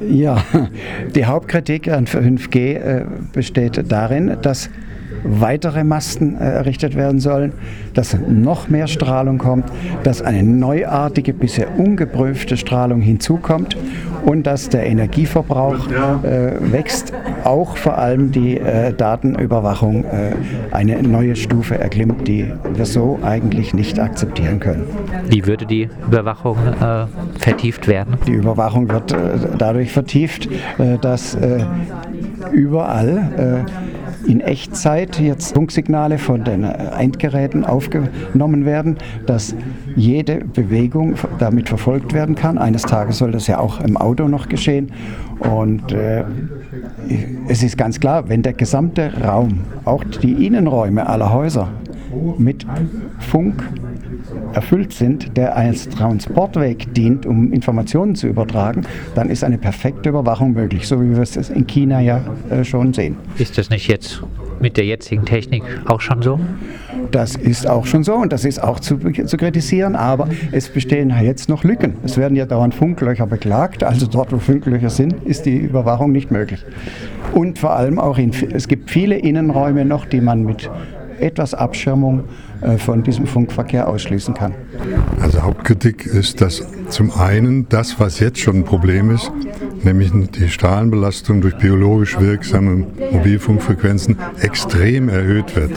Ja, die Hauptkritik an 5G äh, besteht darin, dass weitere Masten äh, errichtet werden sollen, dass noch mehr Strahlung kommt, dass eine neuartige, bisher ungeprüfte Strahlung hinzukommt und dass der Energieverbrauch äh, wächst, auch vor allem die äh, Datenüberwachung äh, eine neue Stufe erklimmt, die wir so eigentlich nicht akzeptieren können. Wie würde die Überwachung äh, vertieft werden? Die Überwachung wird äh, dadurch vertieft, dass überall in Echtzeit jetzt Funksignale von den Endgeräten aufgenommen werden, dass jede Bewegung damit verfolgt werden kann. Eines Tages soll das ja auch im Auto noch geschehen. Und äh, es ist ganz klar, wenn der gesamte Raum, auch die Innenräume aller Häuser mit Funk erfüllt sind, der als Transportweg dient, um Informationen zu übertragen, dann ist eine perfekte Überwachung möglich, so wie wir es in China ja äh, schon sehen. Ist das nicht jetzt mit der jetzigen Technik auch schon so? Das ist auch schon so und das ist auch zu, zu kritisieren, aber es bestehen jetzt noch Lücken. Es werden ja dauernd Funklöcher beklagt, also dort, wo Funklöcher sind, ist die Überwachung nicht möglich. Und vor allem auch, in, es gibt viele Innenräume noch, die man mit etwas Abschirmung von diesem Funkverkehr ausschließen kann. Also Hauptkritik ist, dass zum einen das, was jetzt schon ein Problem ist, nämlich die Strahlenbelastung durch biologisch wirksame Mobilfunkfrequenzen extrem erhöht wird.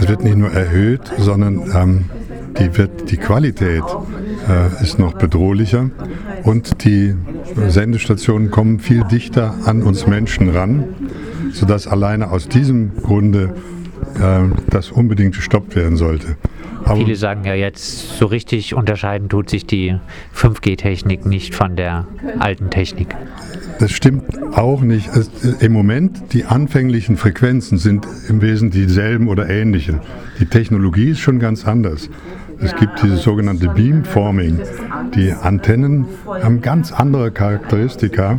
Es wird nicht nur erhöht, sondern ähm, die, wird, die Qualität äh, ist noch bedrohlicher und die Sendestationen kommen viel dichter an uns Menschen ran, sodass alleine aus diesem Grunde äh, das unbedingt gestoppt werden sollte. Aber Viele sagen ja jetzt, so richtig unterscheiden tut sich die 5G-Technik nicht von der alten Technik. Das stimmt auch nicht. Es, Im Moment, die anfänglichen Frequenzen sind im Wesentlichen dieselben oder ähnliche. Die Technologie ist schon ganz anders. Es gibt dieses sogenannte Beamforming. Die Antennen haben ganz andere Charakteristika.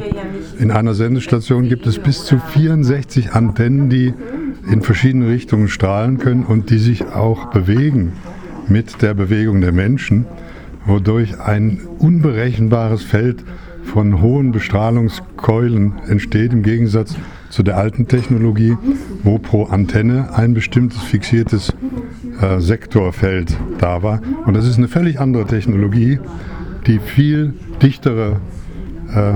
In einer Sendestation gibt es bis zu 64 Antennen, die in verschiedene Richtungen strahlen können und die sich auch bewegen mit der Bewegung der Menschen, wodurch ein unberechenbares Feld von hohen Bestrahlungskeulen entsteht, im Gegensatz zu der alten Technologie, wo pro Antenne ein bestimmtes fixiertes äh, Sektorfeld da war. Und das ist eine völlig andere Technologie, die viel dichtere äh,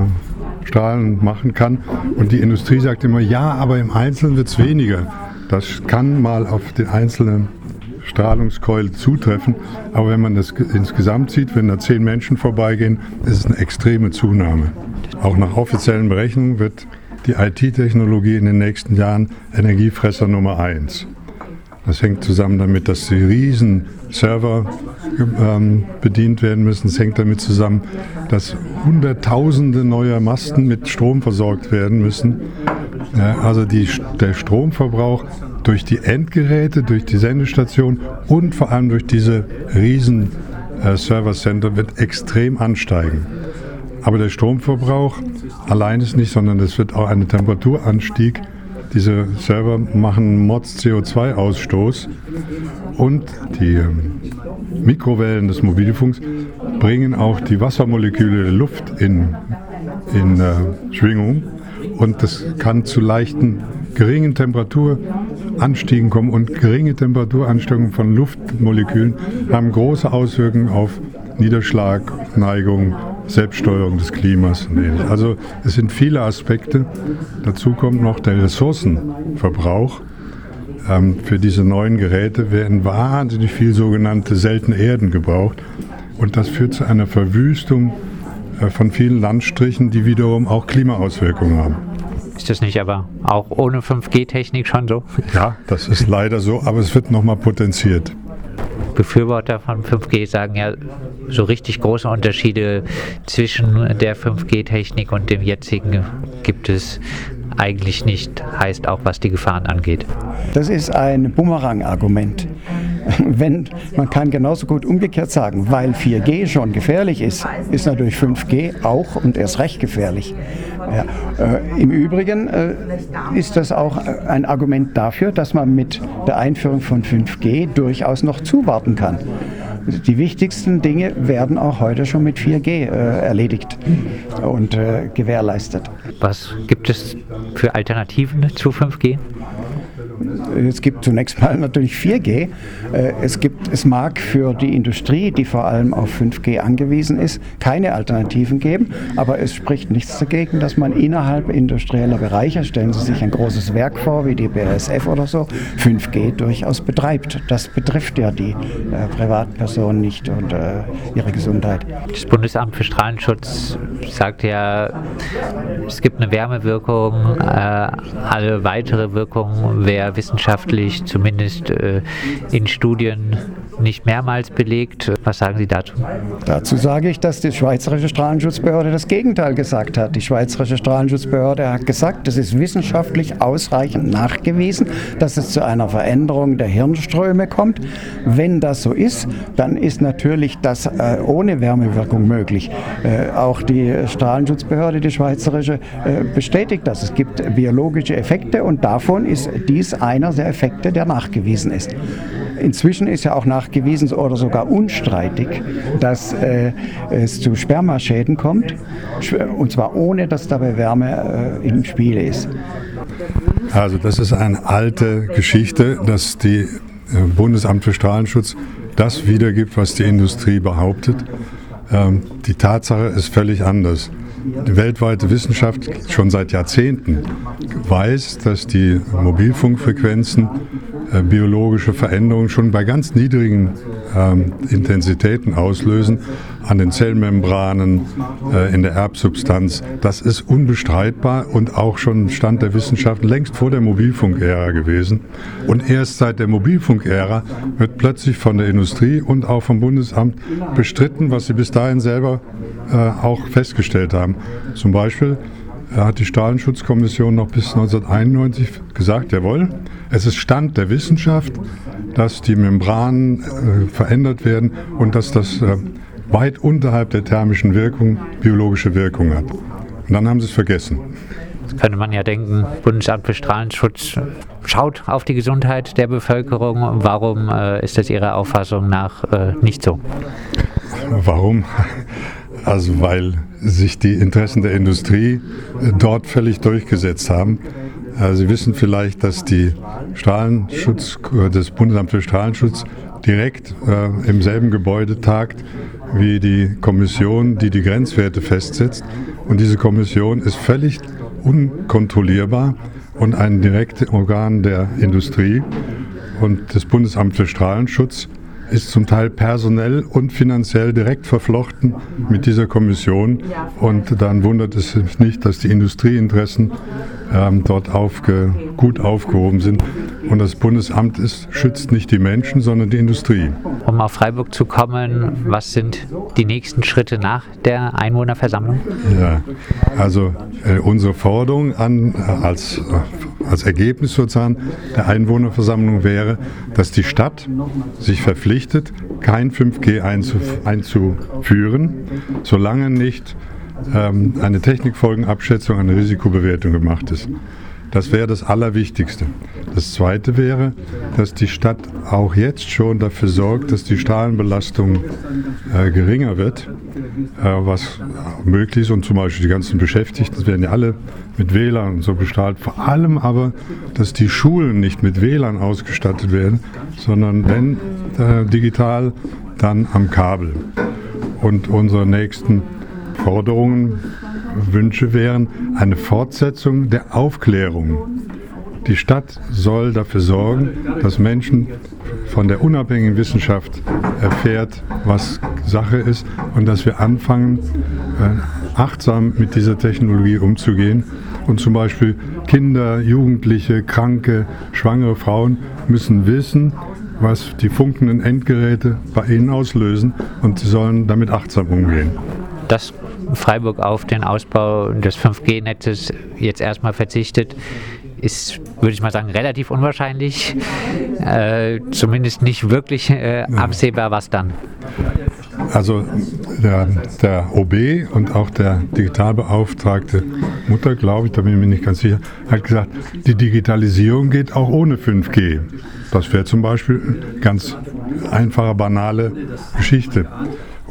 Strahlen machen kann. Und die Industrie sagt immer, ja, aber im Einzelnen wird es weniger. Das kann mal auf den einzelnen Strahlungskeul zutreffen, aber wenn man das insgesamt sieht, wenn da zehn Menschen vorbeigehen, ist es eine extreme Zunahme. Auch nach offiziellen Berechnungen wird die IT-Technologie in den nächsten Jahren Energiefresser Nummer eins. Das hängt zusammen damit, dass die riesen Server ähm, bedient werden müssen. Es hängt damit zusammen, dass Hunderttausende neuer Masten mit Strom versorgt werden müssen. Ja, also die, der Stromverbrauch durch die Endgeräte, durch die Sendestation und vor allem durch diese riesen äh, Server wird extrem ansteigen. Aber der Stromverbrauch allein ist nicht, sondern es wird auch ein Temperaturanstieg diese Server machen Mods CO2-Ausstoß und die ähm, Mikrowellen des Mobilfunks bringen auch die Wassermoleküle der Luft in, in äh, Schwingung und das kann zu leichten geringen Temperaturanstiegen kommen und geringe Temperaturansteigungen von Luftmolekülen haben große Auswirkungen auf Niederschlag, Neigung, Selbststeuerung des Klimas. Also es sind viele Aspekte. Dazu kommt noch der Ressourcenverbrauch. Ähm, für diese neuen Geräte werden wahnsinnig viel sogenannte seltene Erden gebraucht. Und das führt zu einer Verwüstung äh, von vielen Landstrichen, die wiederum auch Klimaauswirkungen haben. Ist das nicht aber auch ohne 5G-Technik schon so? Ja, das ist leider so, aber es wird nochmal potenziert. Befürworter von 5G sagen ja, so richtig große Unterschiede zwischen der 5G-Technik und dem jetzigen gibt es eigentlich nicht, heißt auch, was die Gefahren angeht. Das ist ein Bumerang-Argument. Wenn, man kann genauso gut umgekehrt sagen, weil 4G schon gefährlich ist, ist natürlich 5G auch und erst recht gefährlich. Ja, äh, Im Übrigen äh, ist das auch ein Argument dafür, dass man mit der Einführung von 5G durchaus noch zuwarten kann. die wichtigsten Dinge werden auch heute schon mit 4G äh, erledigt und äh, gewährleistet. Was gibt es für Alternativen zu 5G? Es gibt zunächst mal natürlich 4G. Äh, es, gibt, es mag für die Industrie, die vor allem auf 5G angewiesen ist, keine Alternativen geben, aber es spricht nichts dagegen, dass man innerhalb industrieller Bereiche, stellen Sie sich ein großes Werk vor, wie die BASF oder so, 5G durchaus betreibt. Das betrifft ja die äh, Privatpersonen nicht und äh, ihre Gesundheit. Das Bundesamt für Strahlenschutz sagt ja, es gibt eine Wärmewirkung, alle weitere Wirkungen wäre wissenschaftlich zumindest äh, in Studien nicht mehrmals belegt. Was sagen Sie dazu? Dazu sage ich, dass die Schweizerische Strahlenschutzbehörde das Gegenteil gesagt hat. Die Schweizerische Strahlenschutzbehörde hat gesagt, es ist wissenschaftlich ausreichend nachgewiesen, dass es zu einer Veränderung der Hirnströme kommt. Wenn das so ist, dann ist natürlich das äh, ohne Wärmewirkung möglich. Äh, auch die Strahlenschutzbehörde, die Schweizerische, äh, bestätigt das. Es gibt biologische Effekte und davon ist dies einer der Effekte, der nachgewiesen ist. Inzwischen ist ja auch nachgewiesen oder sogar unstreitig, dass äh, es zu Spermaschäden kommt, und zwar ohne, dass dabei Wärme äh, im Spiel ist. Also das ist eine alte Geschichte, dass die äh, Bundesamt für Strahlenschutz das wiedergibt, was die Industrie behauptet. Ähm, die Tatsache ist völlig anders. Die weltweite Wissenschaft schon seit Jahrzehnten weiß, dass die Mobilfunkfrequenzen äh, biologische Veränderungen schon bei ganz niedrigen ähm, Intensitäten auslösen, an den Zellmembranen, äh, in der Erbsubstanz. Das ist unbestreitbar und auch schon Stand der Wissenschaft längst vor der Mobilfunkära gewesen. Und erst seit der Mobilfunkära wird plötzlich von der Industrie und auch vom Bundesamt bestritten, was sie bis dahin selber äh, auch festgestellt haben. Zum Beispiel hat die Strahlenschutzkommission noch bis 1991 gesagt, jawohl, es ist Stand der Wissenschaft, dass die Membranen äh, verändert werden und dass das äh, weit unterhalb der thermischen Wirkung biologische Wirkung hat. Und dann haben sie es vergessen. Jetzt könnte man ja denken, Bundesamt für Strahlenschutz schaut auf die Gesundheit der Bevölkerung. Warum äh, ist das Ihrer Auffassung nach äh, nicht so? Warum? Also weil sich die Interessen der Industrie äh, dort völlig durchgesetzt haben. Äh, Sie wissen vielleicht, dass die Strahlenschutz, äh, das Bundesamt für Strahlenschutz direkt äh, im selben Gebäude tagt wie die Kommission, die die Grenzwerte festsetzt. Und diese Kommission ist völlig unkontrollierbar und ein direktes Organ der Industrie. Und das Bundesamt für Strahlenschutz ist zum Teil personell und finanziell direkt verflochten mit dieser Kommission. Und dann wundert es sich nicht, dass die Industrieinteressen ähm, dort aufge, gut aufgehoben sind. Und das Bundesamt ist, schützt nicht die Menschen, sondern die Industrie. Um auf Freiburg zu kommen, was sind die nächsten Schritte nach der Einwohnerversammlung? Ja, also äh, unsere Forderung an, äh, als, äh, als Ergebnis sozusagen der Einwohnerversammlung wäre, dass die Stadt sich verpflichtet, kein 5G einzuführen, solange nicht ähm, eine Technikfolgenabschätzung, eine Risikobewertung gemacht ist. Das wäre das Allerwichtigste. Das Zweite wäre, dass die Stadt auch jetzt schon dafür sorgt, dass die Strahlenbelastung äh, geringer wird, äh, was möglich ist. Und zum Beispiel die ganzen Beschäftigten werden ja alle mit WLAN und so bestrahlt. Vor allem aber, dass die Schulen nicht mit WLAN ausgestattet werden, sondern wenn äh, digital, dann am Kabel. Und unsere nächsten Forderungen, Wünsche wären eine Fortsetzung der Aufklärung. Die Stadt soll dafür sorgen, dass Menschen von der unabhängigen Wissenschaft erfährt, was Sache ist und dass wir anfangen, äh, achtsam mit dieser Technologie umzugehen. Und zum Beispiel Kinder, Jugendliche, Kranke, schwangere Frauen müssen wissen, was die funkenden Endgeräte bei ihnen auslösen und sie sollen damit achtsam umgehen. Das Freiburg auf den Ausbau des 5G-Netzes jetzt erstmal verzichtet, ist, würde ich mal sagen, relativ unwahrscheinlich. Äh, zumindest nicht wirklich äh, absehbar, was dann. Also der, der OB und auch der Digitalbeauftragte Mutter, glaube ich, da bin ich mir nicht ganz sicher, hat gesagt, die Digitalisierung geht auch ohne 5G. Das wäre zum Beispiel eine ganz einfache, banale Geschichte.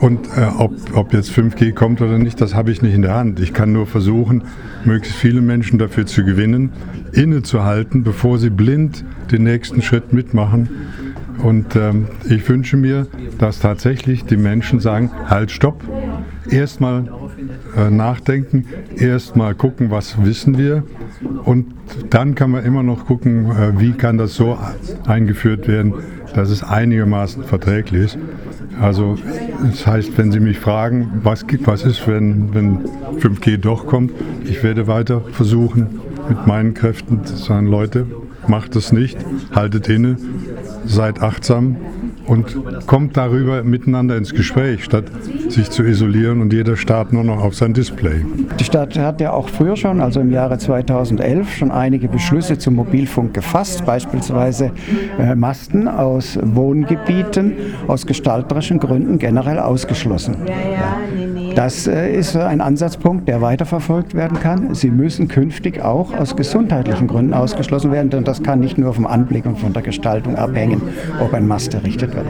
Und äh, ob, ob jetzt 5G kommt oder nicht, das habe ich nicht in der Hand. Ich kann nur versuchen, möglichst viele Menschen dafür zu gewinnen, innezuhalten, bevor sie blind den nächsten Schritt mitmachen. Und ähm, ich wünsche mir, dass tatsächlich die Menschen sagen, halt, stopp, erstmal äh, nachdenken, erstmal gucken, was wissen wir und dann kann man immer noch gucken, äh, wie kann das so eingeführt werden, dass es einigermaßen verträglich ist. Also das heißt, wenn Sie mich fragen, was, was ist, wenn, wenn 5G doch kommt, ich werde weiter versuchen, mit meinen Kräften zu sagen, Leute, macht es nicht, haltet inne, seid achtsam und kommt darüber miteinander ins Gespräch, statt sich zu isolieren und jeder starrt nur noch auf sein Display. Die Stadt hat ja auch früher schon, also im Jahre 2011, schon einige Beschlüsse zum Mobilfunk gefasst, beispielsweise äh, Masten aus Wohngebieten aus gestalterischen Gründen generell ausgeschlossen. Ja. Das äh, ist ein Ansatzpunkt, der weiterverfolgt werden kann. Sie müssen künftig auch aus gesundheitlichen Gründen ausgeschlossen werden, denn das kann nicht nur vom Anblick und von der Gestaltung abhängen, ob ein Mast errichtet wird.